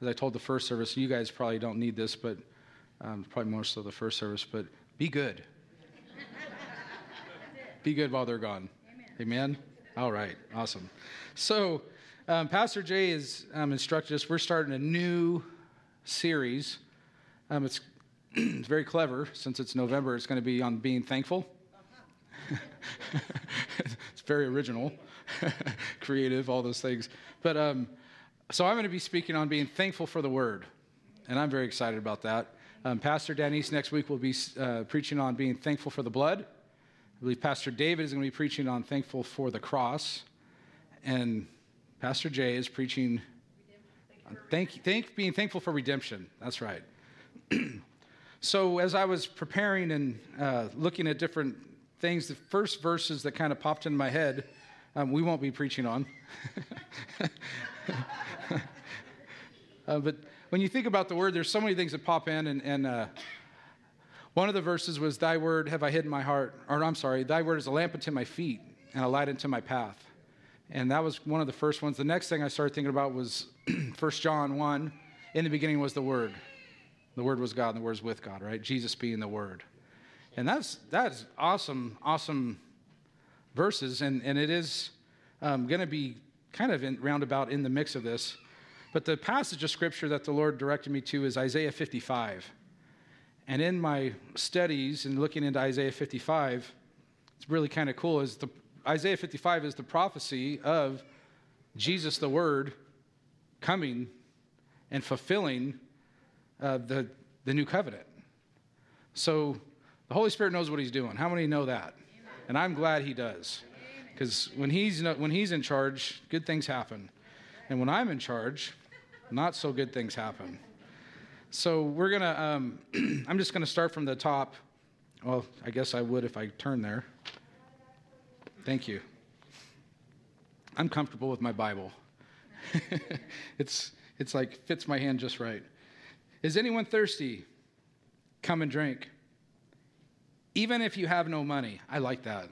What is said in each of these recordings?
as I told the first service, you guys probably don't need this, but um, probably more so the first service, but be good. be good while they're gone. Amen? Amen? All right, awesome. So, um, Pastor Jay has um, instructed us, we're starting a new series. Um, it's, it's very clever. Since it's November, it's going to be on being thankful. it's very original, creative, all those things. But um, so I'm going to be speaking on being thankful for the word, and I'm very excited about that. Um, Pastor Denise next week will be uh, preaching on being thankful for the blood. I believe Pastor David is going to be preaching on thankful for the cross, and Pastor Jay is preaching on thank, thank being thankful for redemption. That's right. so as I was preparing and uh, looking at different things, the first verses that kind of popped in my head, um, we won't be preaching on. uh, but when you think about the word, there's so many things that pop in, and, and uh, one of the verses was, Thy word have I hid in my heart, or I'm sorry, Thy word is a lamp unto my feet and a light unto my path. And that was one of the first ones. The next thing I started thinking about was 1 John 1. In the beginning was the Word. The Word was God, and the Word was with God, right? Jesus being the Word. And that's that's awesome, awesome verses, and, and it is um, going to be kind of in, roundabout in the mix of this. But the passage of scripture that the Lord directed me to is Isaiah 55. And in my studies and looking into Isaiah 55, it's really kind of cool. Is the Isaiah 55 is the prophecy of Jesus, the Word, coming and fulfilling uh, the, the new covenant. So the Holy Spirit knows what He's doing. How many know that? And I'm glad He does. Because when he's, when he's in charge, good things happen. And when I'm in charge, not so good things happen. So we're going to, um, I'm just going to start from the top. Well, I guess I would if I turn there. Thank you. I'm comfortable with my Bible. it's, it's like fits my hand just right. Is anyone thirsty? Come and drink. Even if you have no money. I like that.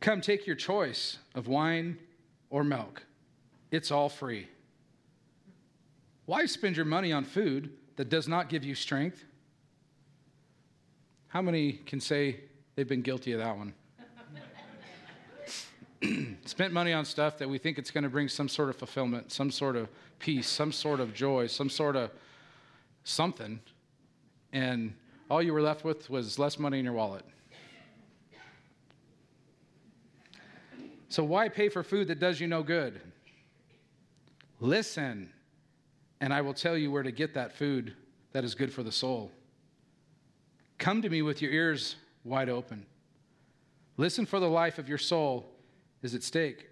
Come take your choice of wine or milk. It's all free. Why spend your money on food that does not give you strength? How many can say they've been guilty of that one? Spent money on stuff that we think it's going to bring some sort of fulfillment, some sort of peace, some sort of joy, some sort of something, and all you were left with was less money in your wallet. So why pay for food that does you no good? Listen, and I will tell you where to get that food that is good for the soul. Come to me with your ears wide open. Listen, for the life of your soul is at stake.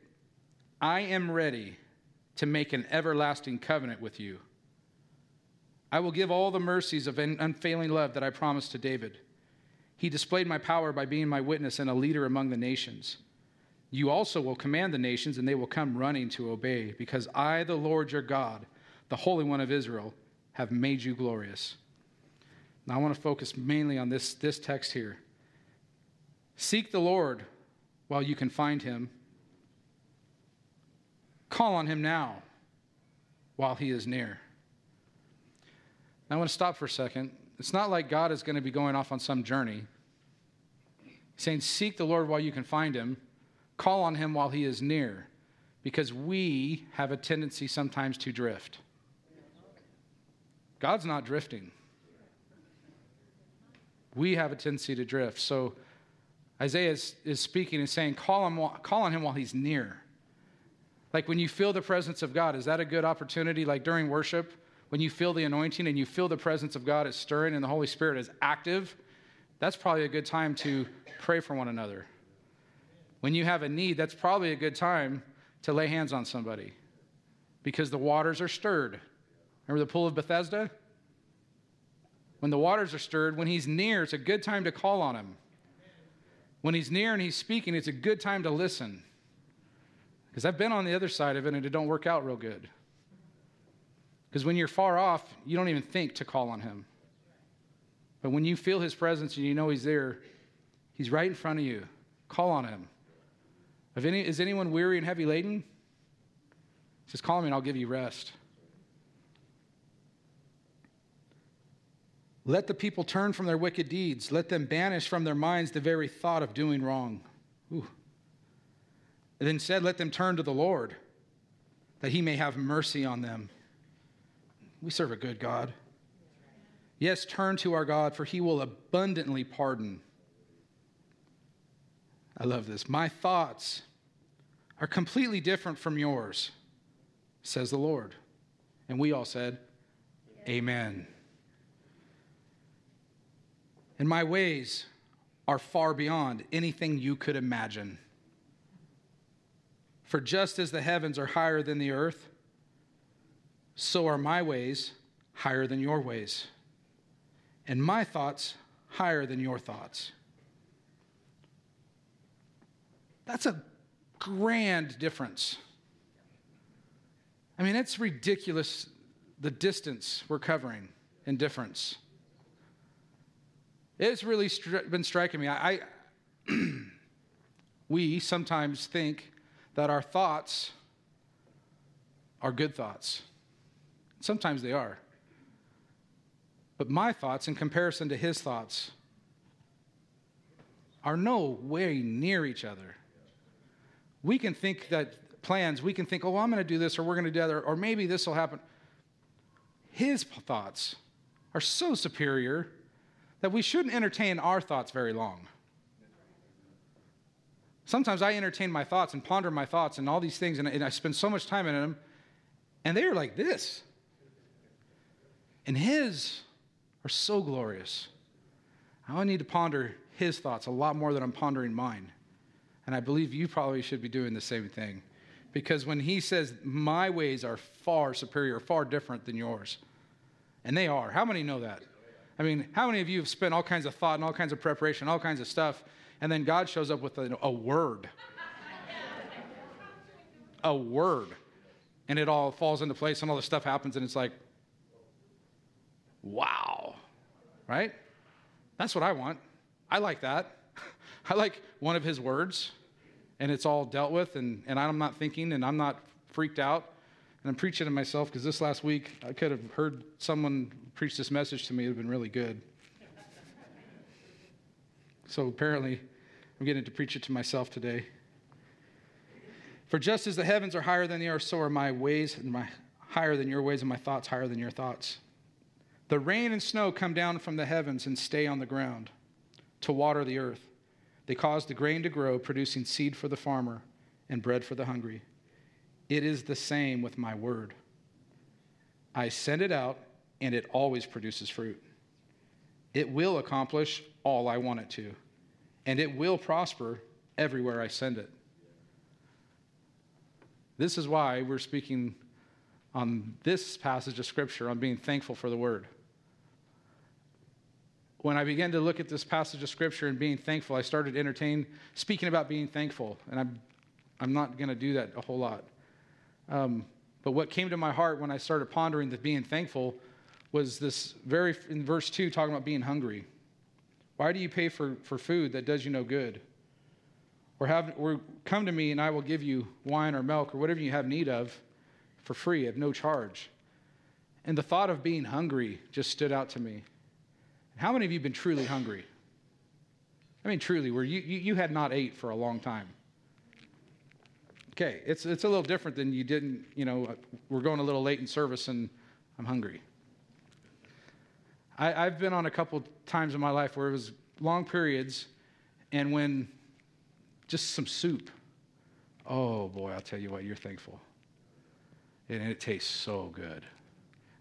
I am ready to make an everlasting covenant with you. I will give all the mercies of an unfailing love that I promised to David. He displayed my power by being my witness and a leader among the nations. You also will command the nations, and they will come running to obey, because I, the Lord your God, the Holy One of Israel, have made you glorious. Now, I want to focus mainly on this, this text here. Seek the Lord while you can find him. Call on him now while he is near. Now, I want to stop for a second. It's not like God is going to be going off on some journey. He's saying, Seek the Lord while you can find him Call on him while he is near, because we have a tendency sometimes to drift. God's not drifting. We have a tendency to drift. So Isaiah is, is speaking and saying, call, him, call on him while he's near. Like when you feel the presence of God, is that a good opportunity? Like during worship, when you feel the anointing and you feel the presence of God is stirring and the Holy Spirit is active, that's probably a good time to pray for one another. When you have a need, that's probably a good time to lay hands on somebody because the waters are stirred. Remember the pool of Bethesda? When the waters are stirred, when he's near, it's a good time to call on him. When he's near and he's speaking, it's a good time to listen. Because I've been on the other side of it and it don't work out real good. Because when you're far off, you don't even think to call on him. But when you feel his presence and you know he's there, he's right in front of you. Call on him. If any, is anyone weary and heavy laden? Just call me and I'll give you rest. Let the people turn from their wicked deeds. Let them banish from their minds the very thought of doing wrong. Ooh. And then said, Let them turn to the Lord, that he may have mercy on them. We serve a good God. Yes, turn to our God, for he will abundantly pardon. I love this. My thoughts are completely different from yours, says the Lord. And we all said, Amen. And my ways are far beyond anything you could imagine. For just as the heavens are higher than the earth, so are my ways higher than your ways, and my thoughts higher than your thoughts. That's a grand difference. I mean, it's ridiculous the distance we're covering in difference. It's really stri- been striking me. I, I we sometimes think that our thoughts are good thoughts. Sometimes they are. But my thoughts, in comparison to his thoughts, are no way near each other. We can think that plans, we can think, oh, I'm going to do this, or we're going to do that, or, maybe this will happen. His thoughts are so superior that we shouldn't entertain our thoughts very long. Sometimes I entertain my thoughts and ponder my thoughts and all these things, and, and I spend so much time in them, and they are like this. And His are so glorious. I need to ponder His thoughts a lot more than I'm pondering mine. And I believe you probably should be doing the same thing. Because when He says, My ways are far superior, far different than yours, and they are. How many know that? I mean, how many of you have spent all kinds of thought and all kinds of preparation, all kinds of stuff, and then God shows up with a, a word? a word. And it all falls into place and all this stuff happens, and it's like, wow. Right? That's what I want. I like that. I like one of his words, and it's all dealt with, and, and I'm not thinking, and I'm not freaked out. And I'm preaching to myself because this last week I could have heard someone preach this message to me. It would have been really good. so apparently, I'm getting to preach it to myself today. For just as the heavens are higher than the earth, so are my ways and my higher than your ways and my thoughts higher than your thoughts. The rain and snow come down from the heavens and stay on the ground to water the earth. They cause the grain to grow, producing seed for the farmer and bread for the hungry. It is the same with my word. I send it out, and it always produces fruit. It will accomplish all I want it to, and it will prosper everywhere I send it. This is why we're speaking on this passage of Scripture on being thankful for the Word. When I began to look at this passage of Scripture and being thankful, I started entertaining, speaking about being thankful, and I'm, I'm not going to do that a whole lot. Um, but what came to my heart when I started pondering the being thankful was this very, in verse 2, talking about being hungry. Why do you pay for, for food that does you no good? Or, have, or come to me and I will give you wine or milk or whatever you have need of for free at no charge. And the thought of being hungry just stood out to me. How many of you have been truly hungry? I mean, truly, where you, you, you had not ate for a long time. Okay, it's, it's a little different than you didn't, you know, uh, we're going a little late in service and I'm hungry. I, I've been on a couple times in my life where it was long periods and when just some soup, oh boy, I'll tell you what, you're thankful. And it tastes so good.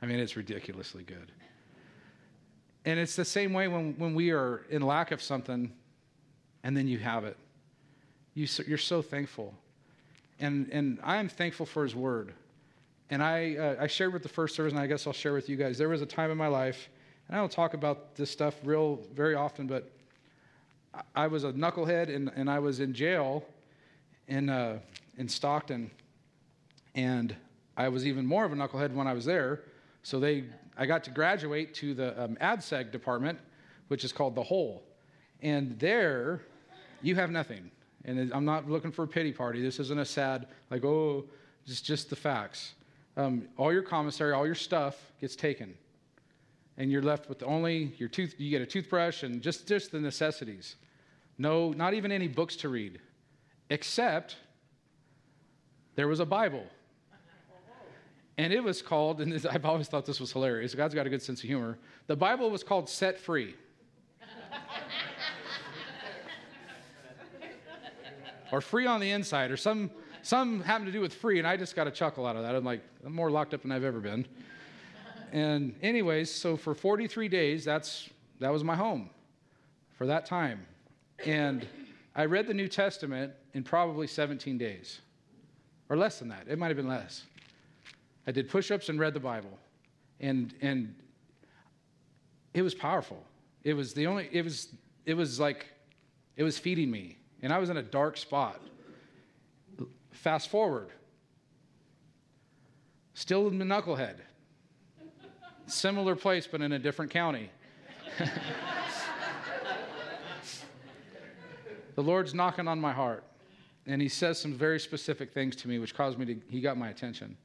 I mean, it's ridiculously good. And it's the same way when, when we are in lack of something and then you have it. You, you're so thankful. And, and I am thankful for his word. And I, uh, I shared with the first service, and I guess I'll share with you guys. There was a time in my life, and I don't talk about this stuff real very often, but I was a knucklehead, and, and I was in jail in, uh, in Stockton. And I was even more of a knucklehead when I was there. So they, I got to graduate to the um, ADSEG department, which is called the Hole. And there, you have nothing. And I'm not looking for a pity party. This isn't a sad, like, oh, it's just the facts. Um, all your commissary, all your stuff gets taken. and you're left with only your tooth, you get a toothbrush and just, just the necessities. No, not even any books to read, except there was a Bible. And it was called, and I've always thought this was hilarious. God's got a good sense of humor. The Bible was called Set Free. or free on the inside, or some, some having to do with free, and I just got a chuckle out of that. I'm like, I'm more locked up than I've ever been. And anyways, so for 43 days, that's that was my home for that time. And I read the New Testament in probably 17 days. Or less than that. It might have been less. I did push-ups and read the Bible. And and it was powerful. It was the only it was it was like it was feeding me. And I was in a dark spot. Fast forward. Still in the knucklehead Similar place, but in a different county. the Lord's knocking on my heart, and He says some very specific things to me, which caused me to, He got my attention.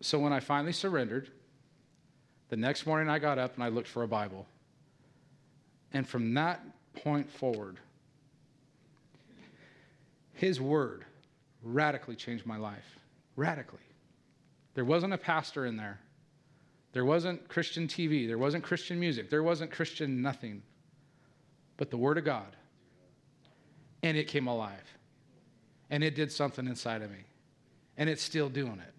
So when I finally surrendered, the next morning I got up and I looked for a Bible. And from that point forward, His Word radically changed my life. Radically. There wasn't a pastor in there. There wasn't Christian TV. There wasn't Christian music. There wasn't Christian nothing but the Word of God. And it came alive. And it did something inside of me. And it's still doing it.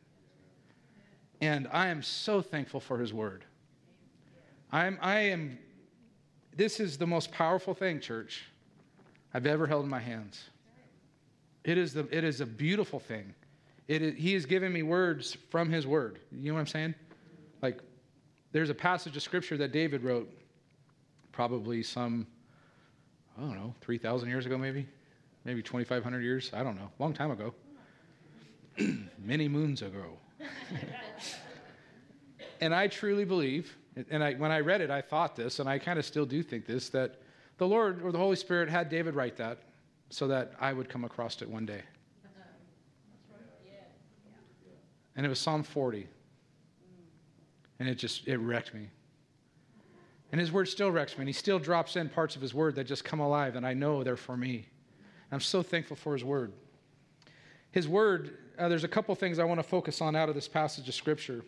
And I am so thankful for His Word. I'm, I am, this is the most powerful thing, church, I've ever held in my hands. It is, the, it is a beautiful thing. It is, he has given me words from His Word. You know what I'm saying? Like, there's a passage of scripture that David wrote probably some, I don't know, 3,000 years ago, maybe? Maybe 2,500 years? I don't know. Long time ago. Many moons ago. and I truly believe, and I, when I read it, I thought this, and I kind of still do think this, that the Lord or the Holy Spirit had David write that so that I would come across it one day. And it was Psalm 40 and it just it wrecked me. And his word still wrecks me and he still drops in parts of his word that just come alive and i know they're for me. And i'm so thankful for his word. His word uh, there's a couple things i want to focus on out of this passage of scripture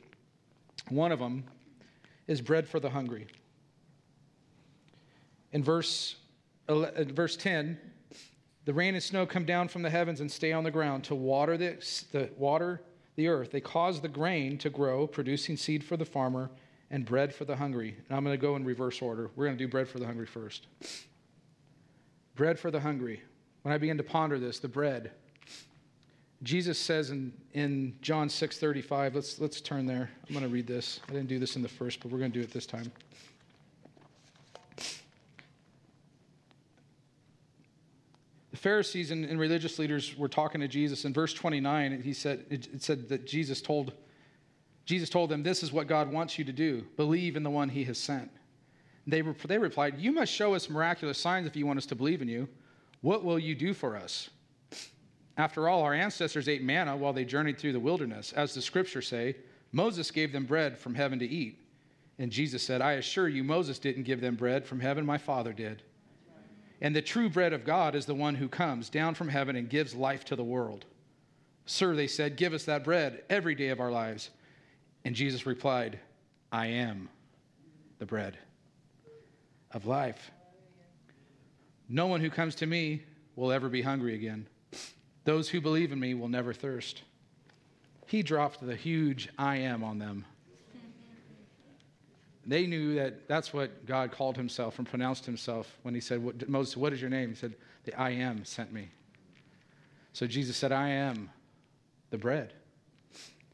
one of them is bread for the hungry in verse, uh, verse 10 the rain and snow come down from the heavens and stay on the ground to water the, the water the earth. They cause the grain to grow, producing seed for the farmer and bread for the hungry. And I'm going to go in reverse order. We're going to do bread for the hungry first. Bread for the hungry. When I begin to ponder this, the bread. Jesus says in, in John 6:35, let's, let's turn there. I'm going to read this. I didn't do this in the first, but we're going to do it this time. The Pharisees and, and, religious leaders were talking to Jesus. In verse 29, he said, it, it said that Jesus told, Jesus told them, This is what God wants you to do believe in the one he has sent. They, they replied, You must show us miraculous signs if you want us to believe in you. What will you do for us? After all, our ancestors ate manna while they journeyed through the wilderness. As the scriptures say, Moses gave them bread from heaven to eat. And Jesus said, I assure you, Moses didn't give them bread from heaven, my Father did. And the true bread of God is the one who comes down from heaven and gives life to the world. Sir, they said, give us that bread every day of our lives. And Jesus replied, I am the bread of life. No one who comes to me will ever be hungry again. Those who believe in me will never thirst. He dropped the huge I am on them. They knew that that's what God called himself and pronounced himself when he said, Moses, what is your name? He said, The I am sent me. So Jesus said, I am the bread.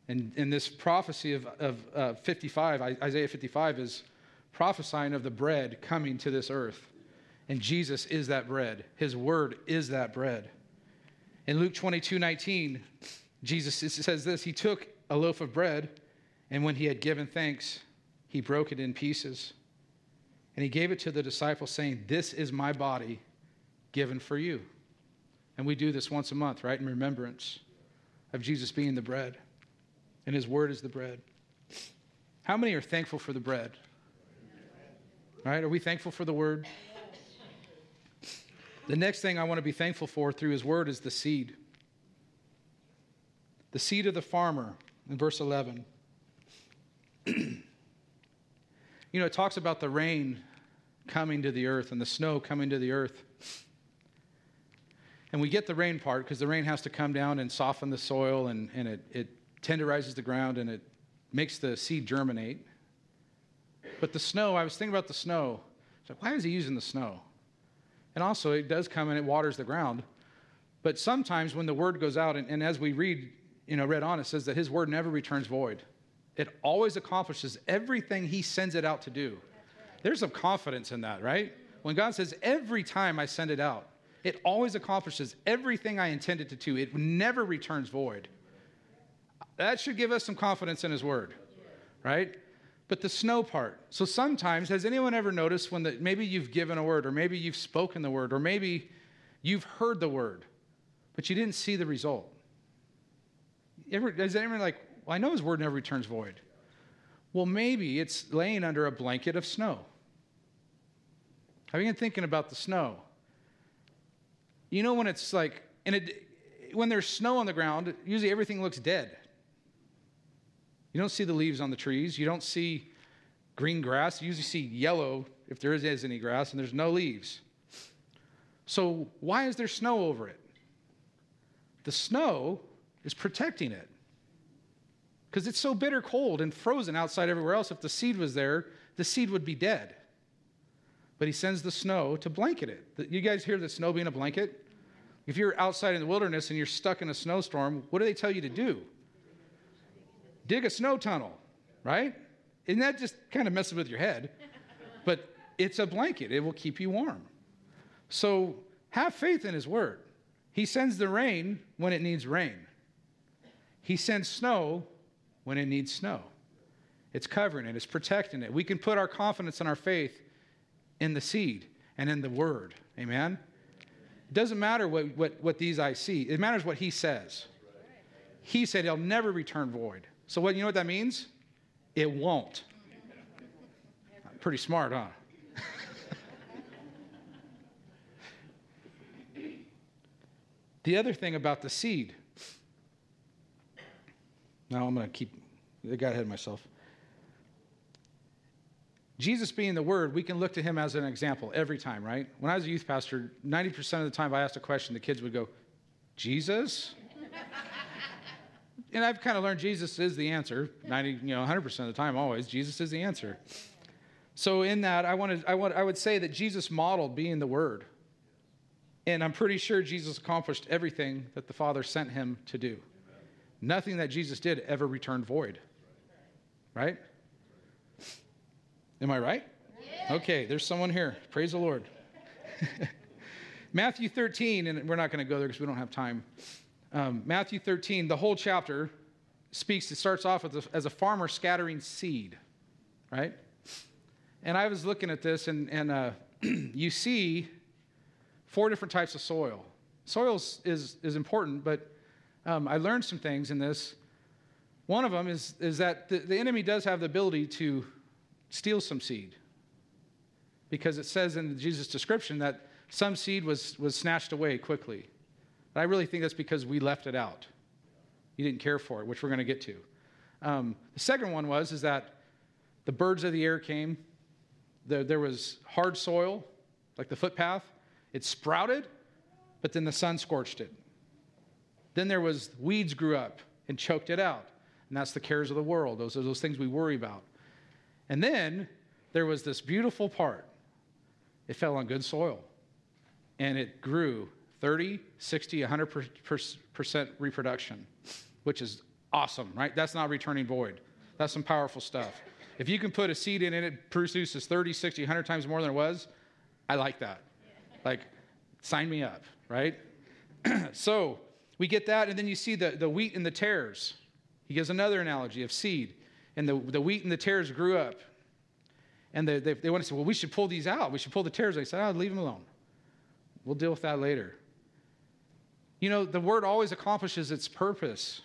And in this prophecy of, of uh, 55, Isaiah 55 is prophesying of the bread coming to this earth. And Jesus is that bread. His word is that bread. In Luke 22 19, Jesus says this He took a loaf of bread, and when he had given thanks, he broke it in pieces. And he gave it to the disciples, saying, This is my body given for you. And we do this once a month, right, in remembrance of Jesus being the bread. And his word is the bread. How many are thankful for the bread? Right? Are we thankful for the word? The next thing I want to be thankful for through his word is the seed. The seed of the farmer in verse 11. you know, it talks about the rain coming to the earth and the snow coming to the earth. And we get the rain part because the rain has to come down and soften the soil and, and it, it tenderizes the ground and it makes the seed germinate. But the snow, I was thinking about the snow. Like, why is he using the snow? And also, it does come and it waters the ground. But sometimes when the word goes out, and, and as we read, you know, read on, it says that his word never returns void. It always accomplishes everything he sends it out to do. There's some confidence in that, right? When God says, every time I send it out, it always accomplishes everything I intended to do. It never returns void. That should give us some confidence in his word, right? But the snow part. So sometimes, has anyone ever noticed when the, maybe you've given a word, or maybe you've spoken the word, or maybe you've heard the word, but you didn't see the result? Ever, is anyone like, well, I know his word never returns void? Well, maybe it's laying under a blanket of snow. You been thinking about the snow? You know when it's like, and it, when there's snow on the ground, usually everything looks dead. You don't see the leaves on the trees. You don't see green grass. You usually see yellow if there is any grass, and there's no leaves. So, why is there snow over it? The snow is protecting it. Because it's so bitter cold and frozen outside everywhere else. If the seed was there, the seed would be dead. But he sends the snow to blanket it. You guys hear the snow being a blanket? If you're outside in the wilderness and you're stuck in a snowstorm, what do they tell you to do? Dig a snow tunnel, right? And that just kind of messes with your head. But it's a blanket, it will keep you warm. So have faith in His word. He sends the rain when it needs rain, He sends snow when it needs snow. It's covering it, it's protecting it. We can put our confidence and our faith in the seed and in the word. Amen? It doesn't matter what, what, what these eyes see, it matters what He says. He said he'll never return void. So, what, you know what that means? It won't. Pretty smart, huh? the other thing about the seed. Now I'm going to keep, I got ahead of myself. Jesus being the Word, we can look to him as an example every time, right? When I was a youth pastor, 90% of the time I asked a question, the kids would go, Jesus? And I've kind of learned Jesus is the answer. 90, you know, 100% of the time, always, Jesus is the answer. So in that, I, wanted, I, want, I would say that Jesus modeled being the Word. And I'm pretty sure Jesus accomplished everything that the Father sent him to do. Nothing that Jesus did ever returned void. Right? Am I right? Okay, there's someone here. Praise the Lord. Matthew 13, and we're not going to go there because we don't have time. Um, Matthew 13, the whole chapter speaks, it starts off a, as a farmer scattering seed, right? And I was looking at this, and, and uh, you see four different types of soil. Soil is, is important, but um, I learned some things in this. One of them is, is that the, the enemy does have the ability to steal some seed because it says in Jesus' description that some seed was, was snatched away quickly. But I really think that's because we left it out. You didn't care for it, which we're going to get to. Um, the second one was is that the birds of the air came. The, there was hard soil, like the footpath. It sprouted, but then the sun scorched it. Then there was weeds grew up and choked it out. And that's the cares of the world. Those are those things we worry about. And then there was this beautiful part. It fell on good soil. And it grew 30, 60, 100% reproduction, which is awesome, right? That's not returning void. That's some powerful stuff. If you can put a seed in and it produces 30, 60, 100 times more than it was, I like that. Like, sign me up, right? so we get that, and then you see the, the wheat and the tares. He gives another analogy of seed. And the, the wheat and the tares grew up. And they, they, they want to say, well, we should pull these out. We should pull the tares. I said, oh, leave them alone. We'll deal with that later. You know, the word always accomplishes its purpose.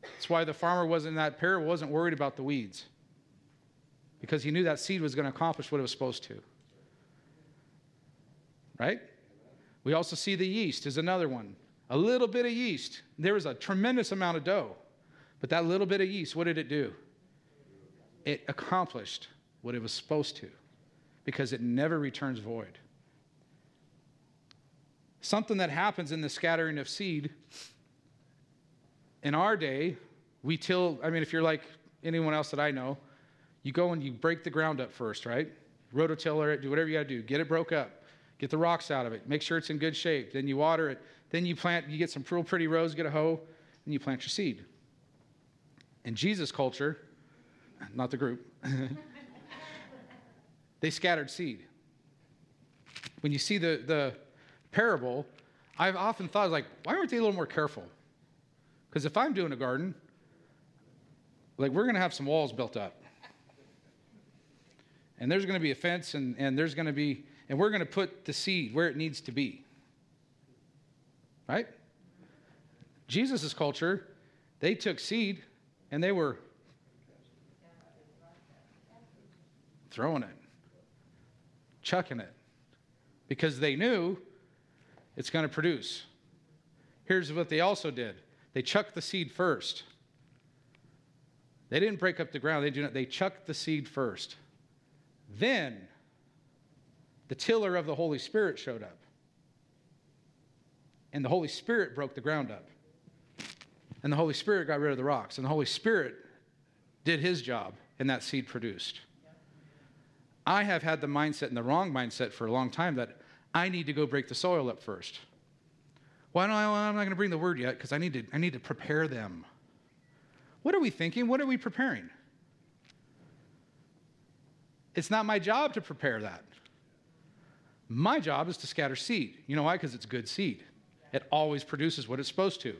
That's why the farmer wasn't in that parable wasn't worried about the weeds. because he knew that seed was going to accomplish what it was supposed to. Right? We also see the yeast is another one. A little bit of yeast. There was a tremendous amount of dough. But that little bit of yeast, what did it do? It accomplished what it was supposed to because it never returns void. Something that happens in the scattering of seed in our day, we till, I mean, if you're like anyone else that I know, you go and you break the ground up first, right? Rototiller it, do whatever you got to do. Get it broke up. Get the rocks out of it. Make sure it's in good shape. Then you water it. Then you plant, you get some real pretty rows, get a hoe, and you plant your seed. In Jesus' culture, not the group, they scattered seed. When you see the, the parable, I've often thought, like, why aren't they a little more careful? Because if I'm doing a garden, like, we're going to have some walls built up. And there's going to be a fence, and, and there's going to be, and we're going to put the seed where it needs to be. Right? Jesus' culture, they took seed and they were throwing it, chucking it, because they knew it's going to produce. Here's what they also did they chucked the seed first. They didn't break up the ground, they, do not, they chucked the seed first. Then the tiller of the Holy Spirit showed up. And the Holy Spirit broke the ground up. And the Holy Spirit got rid of the rocks. And the Holy Spirit did his job, and that seed produced. I have had the mindset and the wrong mindset for a long time that I need to go break the soil up first. Why don't I, I'm not going to bring the word yet because I need to I need to prepare them. What are we thinking? What are we preparing? It's not my job to prepare that. My job is to scatter seed. You know why? Because it's good seed. It always produces what it's supposed to.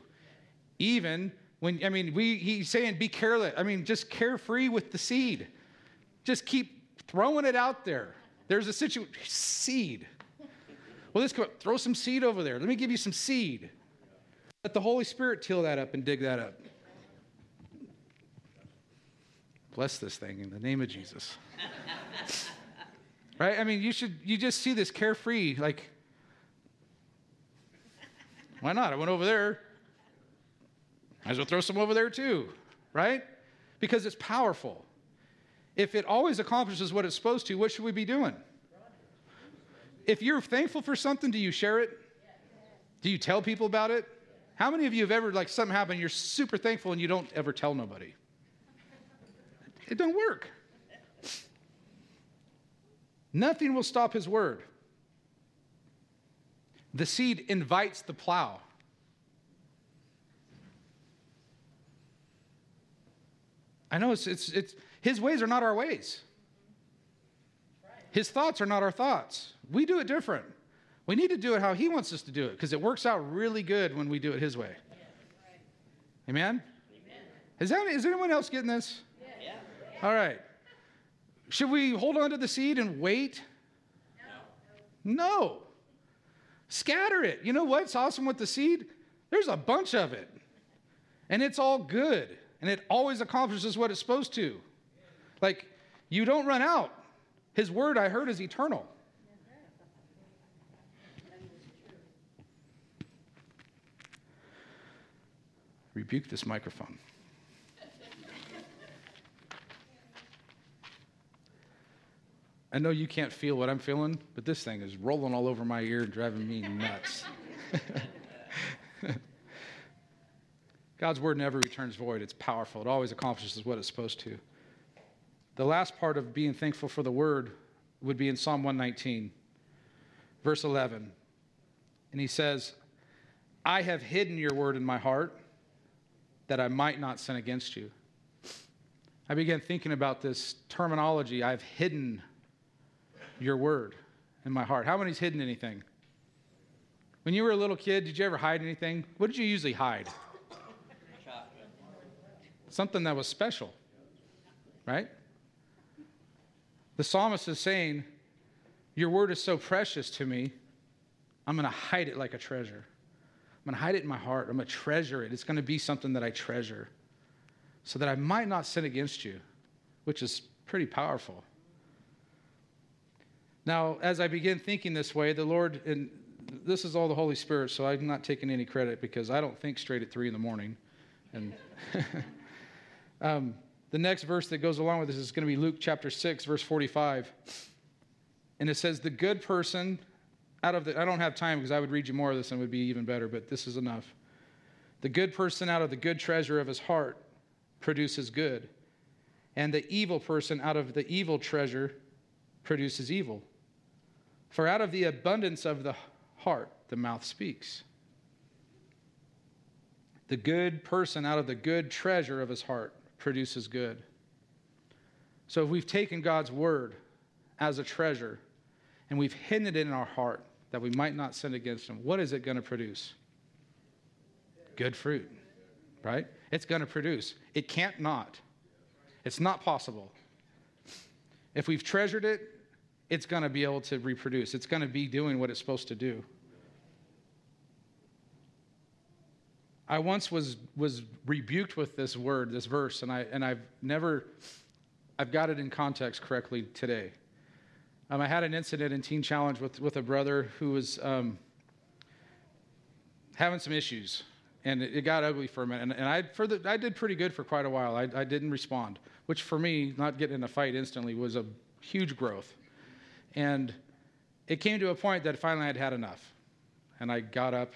Even when, I mean, we, he's saying be careless. I mean, just carefree with the seed. Just keep throwing it out there. There's a situation, seed. Well, let's throw some seed over there. Let me give you some seed. Let the Holy Spirit till that up and dig that up. Bless this thing in the name of Jesus. right? I mean, you should, you just see this carefree, like, why not? I went over there. Might as well throw some over there too, right? Because it's powerful. If it always accomplishes what it's supposed to, what should we be doing? If you're thankful for something, do you share it? Do you tell people about it? How many of you have ever, like, something happened, you're super thankful and you don't ever tell nobody? It don't work. Nothing will stop his word. The seed invites the plow. I know it's, it's, it's his ways are not our ways. His thoughts are not our thoughts. We do it different. We need to do it how he wants us to do it because it works out really good when we do it his way. Amen? Amen? Is, that, is anyone else getting this? Yeah. All right. Should we hold on to the seed and wait? No. No. Scatter it. You know what's awesome with the seed? There's a bunch of it. And it's all good. And it always accomplishes what it's supposed to. Like, you don't run out. His word, I heard, is eternal. Rebuke this microphone. I know you can't feel what I'm feeling, but this thing is rolling all over my ear and driving me nuts. God's word never returns void. It's powerful. It always accomplishes what it's supposed to. The last part of being thankful for the word would be in Psalm 119, verse 11. And he says, I have hidden your word in my heart that I might not sin against you. I began thinking about this terminology. I've hidden your word in my heart. How many's hidden anything? When you were a little kid, did you ever hide anything? What did you usually hide? Something that was special, right? The psalmist is saying, Your word is so precious to me, I'm going to hide it like a treasure. I'm going to hide it in my heart. I'm going to treasure it. It's going to be something that I treasure so that I might not sin against you, which is Pretty powerful. Now, as I begin thinking this way, the Lord, and this is all the Holy Spirit, so I'm not taking any credit because I don't think straight at three in the morning. And um, the next verse that goes along with this is going to be Luke chapter 6, verse 45. And it says, The good person out of the, I don't have time because I would read you more of this and it would be even better, but this is enough. The good person out of the good treasure of his heart produces good, and the evil person out of the evil treasure produces evil. For out of the abundance of the heart, the mouth speaks. The good person out of the good treasure of his heart produces good. So if we've taken God's word as a treasure and we've hidden it in our heart that we might not sin against him, what is it going to produce? Good fruit, right? It's going to produce. It can't not. It's not possible. If we've treasured it, it's going to be able to reproduce. It's going to be doing what it's supposed to do. I once was was rebuked with this word, this verse, and I and I've never I've got it in context correctly today. Um, I had an incident in Teen Challenge with with a brother who was um, having some issues, and it, it, got ugly for a minute. And, and I for the, I did pretty good for quite a while. I, I didn't respond, which for me, not getting in a fight instantly was a huge growth. And it came to a point that finally I'd had enough, and I got up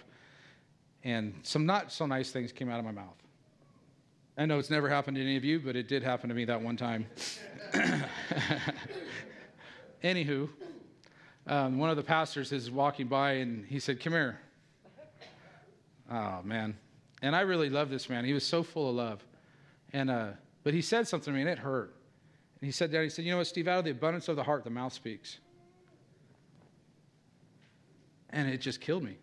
and some not so nice things came out of my mouth. I know it's never happened to any of you, but it did happen to me that one time. Anywho, um, one of the pastors is walking by and he said, Come here. Oh, man. And I really love this man. He was so full of love. And, uh, but he said something to me and it hurt. And he said that, he said, You know what, Steve, out of the abundance of the heart, the mouth speaks. And it just killed me.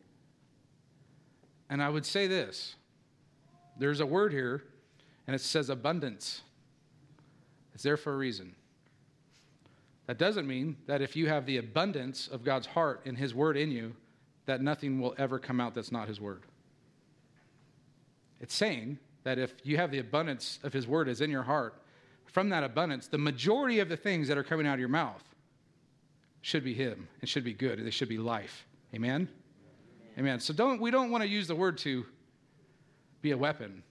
And I would say this there's a word here, and it says abundance. It's there for a reason. That doesn't mean that if you have the abundance of God's heart and His word in you, that nothing will ever come out that's not His word. It's saying that if you have the abundance of His word is in your heart, from that abundance, the majority of the things that are coming out of your mouth should be Him and should be good. They should be life. Amen? Amen. So don't we don't want to use the word to be a weapon.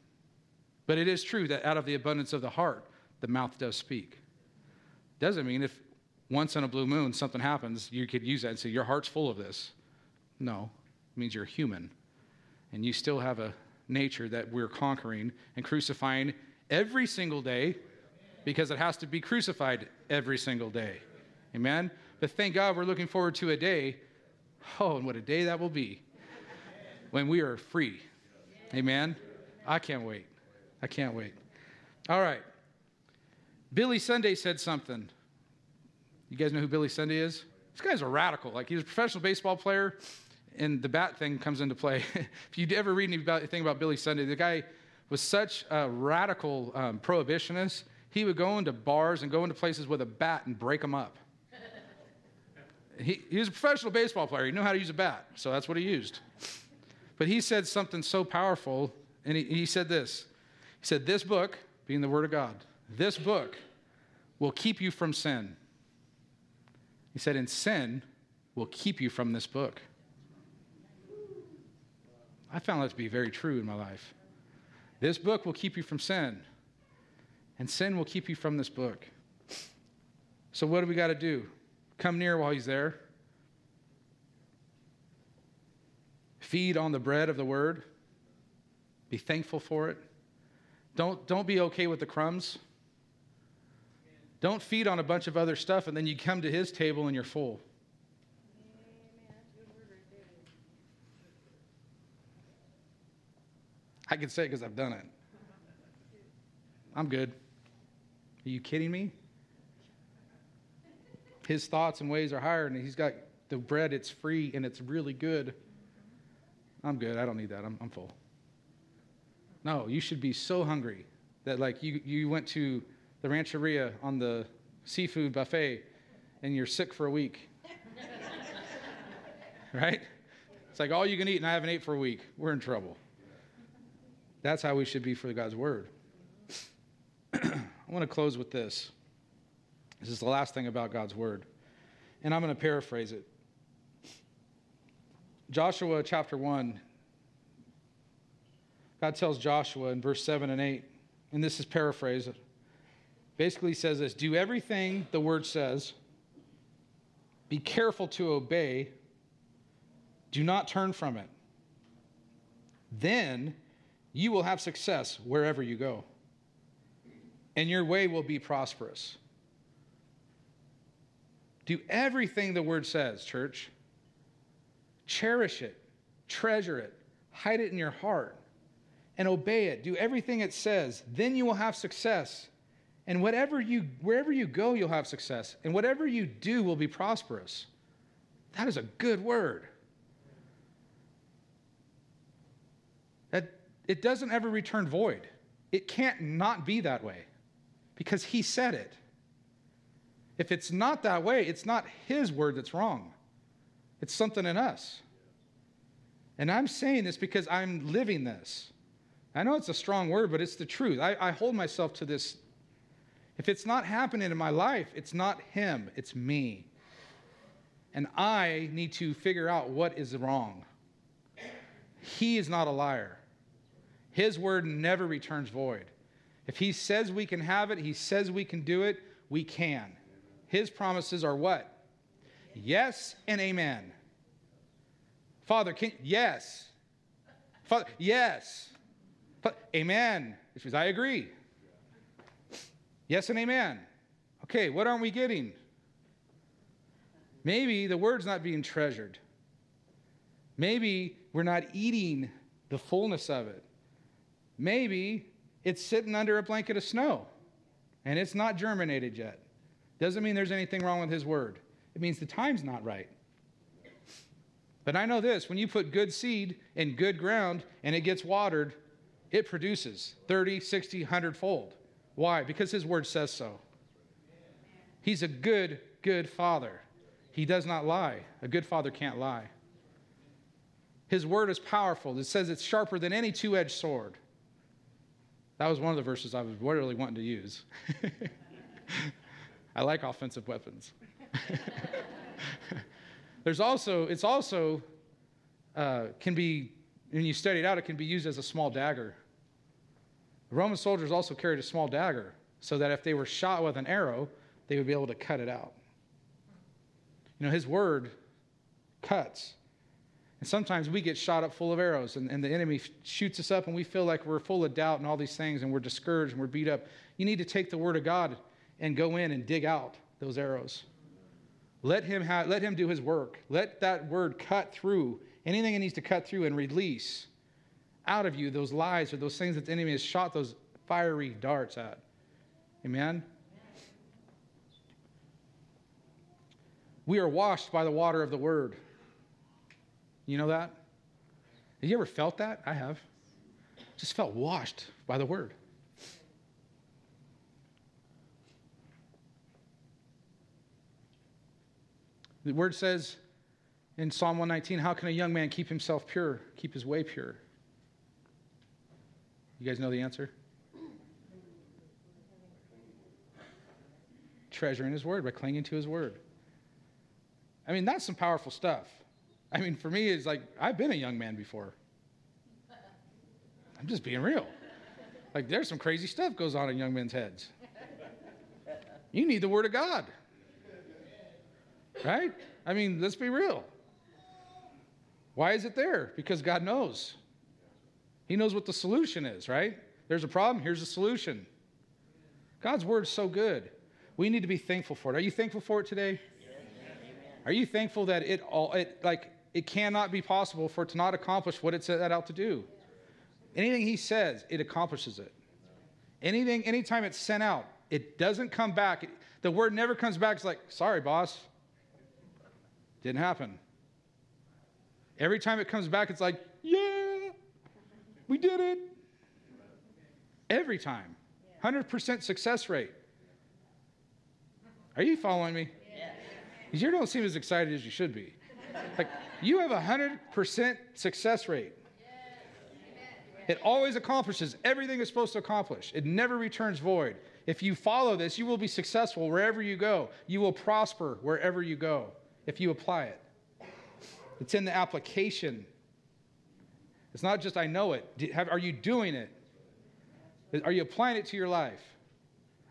But it is true that out of the abundance of the heart, the mouth does speak. Doesn't mean if once in a blue moon something happens, you could use that and say, Your heart's full of this. No, it means you're human. And you still have a nature that we're conquering and crucifying every single day because it has to be crucified every single day. Amen? But thank God we're looking forward to a day. Oh, and what a day that will be when we are free. Amen? I can't wait. I can't wait. All right. Billy Sunday said something. You guys know who Billy Sunday is? This guy's a radical. Like, he's a professional baseball player, and the bat thing comes into play. if you ever read anything about Billy Sunday, the guy was such a radical um, prohibitionist. He would go into bars and go into places with a bat and break them up. he, he was a professional baseball player. He knew how to use a bat, so that's what he used. But he said something so powerful, and he, he said this. He said, This book, being the Word of God, this book will keep you from sin. He said, And sin will keep you from this book. I found that to be very true in my life. This book will keep you from sin, and sin will keep you from this book. So, what do we got to do? Come near while he's there. Feed on the bread of the word. Be thankful for it. Don't, don't be okay with the crumbs. Don't feed on a bunch of other stuff and then you come to his table and you're full. I can say it because I've done it. I'm good. Are you kidding me? His thoughts and ways are higher, and he's got the bread, it's free and it's really good. I'm good. I don't need that. I'm, I'm full. No, you should be so hungry that like you, you went to the rancheria on the seafood buffet and you're sick for a week. right? It's like all you can eat and I haven't ate for a week. We're in trouble. That's how we should be for God's word. I want to close with this. This is the last thing about God's word. And I'm going to paraphrase it. Joshua chapter 1, God tells Joshua in verse 7 and 8, and this is paraphrased. Basically says this do everything the word says, be careful to obey, do not turn from it. Then you will have success wherever you go, and your way will be prosperous. Do everything the word says, church. Cherish it, treasure it, hide it in your heart, and obey it. Do everything it says. Then you will have success. And whatever you, wherever you go, you'll have success. And whatever you do will be prosperous. That is a good word. That it doesn't ever return void. It can't not be that way because he said it. If it's not that way, it's not his word that's wrong. It's something in us. And I'm saying this because I'm living this. I know it's a strong word, but it's the truth. I, I hold myself to this. If it's not happening in my life, it's not him, it's me. And I need to figure out what is wrong. He is not a liar. His word never returns void. If he says we can have it, he says we can do it, we can. His promises are what? Yes and amen. Father, can yes. Father, yes. But, amen. Which means I agree. Yes and amen. Okay, what aren't we getting? Maybe the word's not being treasured. Maybe we're not eating the fullness of it. Maybe it's sitting under a blanket of snow and it's not germinated yet. Doesn't mean there's anything wrong with his word. It means the time's not right. But I know this when you put good seed in good ground and it gets watered, it produces 30, 60, 100 fold. Why? Because his word says so. He's a good, good father. He does not lie. A good father can't lie. His word is powerful. It says it's sharper than any two edged sword. That was one of the verses I was really wanting to use. I like offensive weapons. There's also, it's also uh, can be, when you study it out, it can be used as a small dagger. The Roman soldiers also carried a small dagger so that if they were shot with an arrow, they would be able to cut it out. You know, his word cuts. And sometimes we get shot up full of arrows, and, and the enemy shoots us up, and we feel like we're full of doubt and all these things, and we're discouraged and we're beat up. You need to take the word of God and go in and dig out those arrows. Let him, have, let him do his work. Let that word cut through anything it needs to cut through and release out of you those lies or those things that the enemy has shot those fiery darts at. Amen? We are washed by the water of the word. You know that? Have you ever felt that? I have. Just felt washed by the word. The word says in Psalm 119, How can a young man keep himself pure, keep his way pure? You guys know the answer? Treasuring his word, by clinging to his word. I mean, that's some powerful stuff. I mean, for me, it's like, I've been a young man before. I'm just being real. Like, there's some crazy stuff goes on in young men's heads. You need the word of God. Right? I mean, let's be real. Why is it there? Because God knows. He knows what the solution is, right? There's a problem, here's a solution. God's word is so good. We need to be thankful for it. Are you thankful for it today? Are you thankful that it all it like it cannot be possible for it to not accomplish what it set out to do? Anything he says, it accomplishes it. Anything, anytime it's sent out, it doesn't come back. The word never comes back. It's like, sorry, boss. Didn't happen. Every time it comes back, it's like, yeah, we did it. Every time. 100% success rate. Are you following me? Yes. You don't seem as excited as you should be. Like, you have a 100% success rate. It always accomplishes everything it's supposed to accomplish. It never returns void. If you follow this, you will be successful wherever you go. You will prosper wherever you go if you apply it. It's in the application. It's not just I know it. Are you doing it? Are you applying it to your life?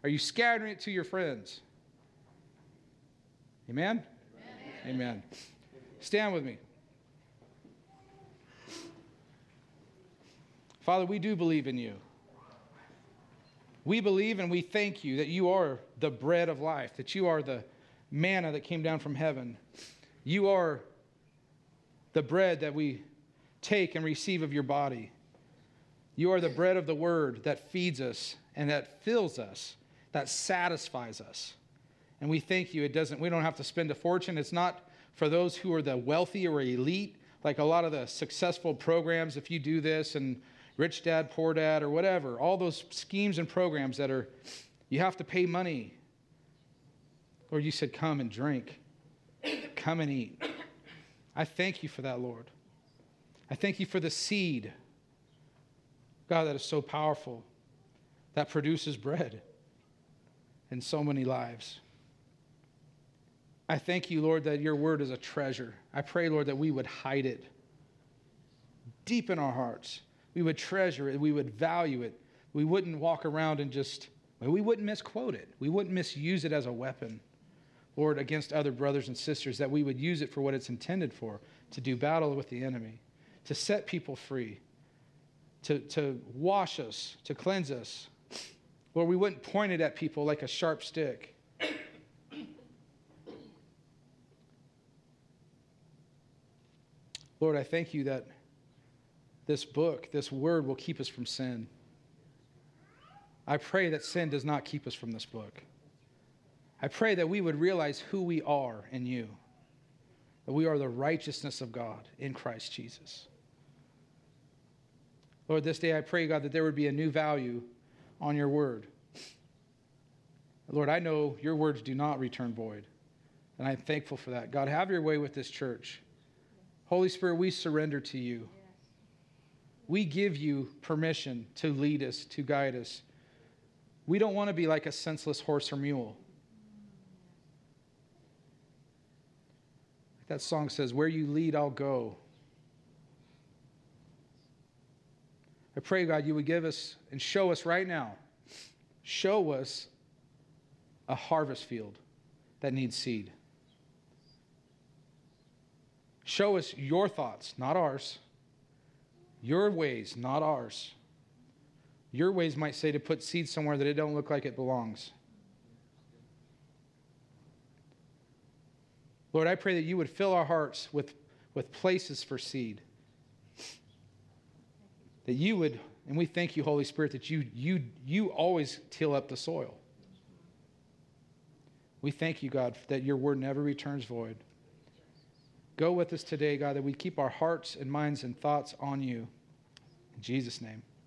Are you scattering it to your friends? Amen? Amen. Amen. Stand with me. Father, we do believe in you. We believe and we thank you that you are the bread of life, that you are the manna that came down from heaven. You are the bread that we take and receive of your body. You are the bread of the word that feeds us and that fills us, that satisfies us. And we thank you. It doesn't, we don't have to spend a fortune. It's not for those who are the wealthy or elite, like a lot of the successful programs. If you do this and rich dad, poor dad, or whatever, all those schemes and programs that are, you have to pay money. Lord, you said, come and drink, come and eat. I thank you for that, Lord. I thank you for the seed, God, that is so powerful, that produces bread in so many lives. I thank you, Lord, that your word is a treasure. I pray, Lord, that we would hide it deep in our hearts. We would treasure it. We would value it. We wouldn't walk around and just, we wouldn't misquote it. We wouldn't misuse it as a weapon, Lord, against other brothers and sisters, that we would use it for what it's intended for to do battle with the enemy, to set people free, to, to wash us, to cleanse us. Lord, we wouldn't point it at people like a sharp stick Lord, I thank you that this book, this word, will keep us from sin. I pray that sin does not keep us from this book. I pray that we would realize who we are in you, that we are the righteousness of God in Christ Jesus. Lord, this day I pray, God, that there would be a new value on your word. Lord, I know your words do not return void, and I'm thankful for that. God, have your way with this church. Holy Spirit, we surrender to you. We give you permission to lead us, to guide us. We don't want to be like a senseless horse or mule. That song says, Where you lead, I'll go. I pray, God, you would give us and show us right now, show us a harvest field that needs seed. Show us your thoughts, not ours. Your ways, not ours. Your ways might say to put seed somewhere that it don't look like it belongs. Lord, I pray that you would fill our hearts with, with places for seed. That you would, and we thank you, Holy Spirit, that you, you, you always till up the soil. We thank you, God, that your word never returns void. Go with us today, God, that we keep our hearts and minds and thoughts on you. In Jesus' name.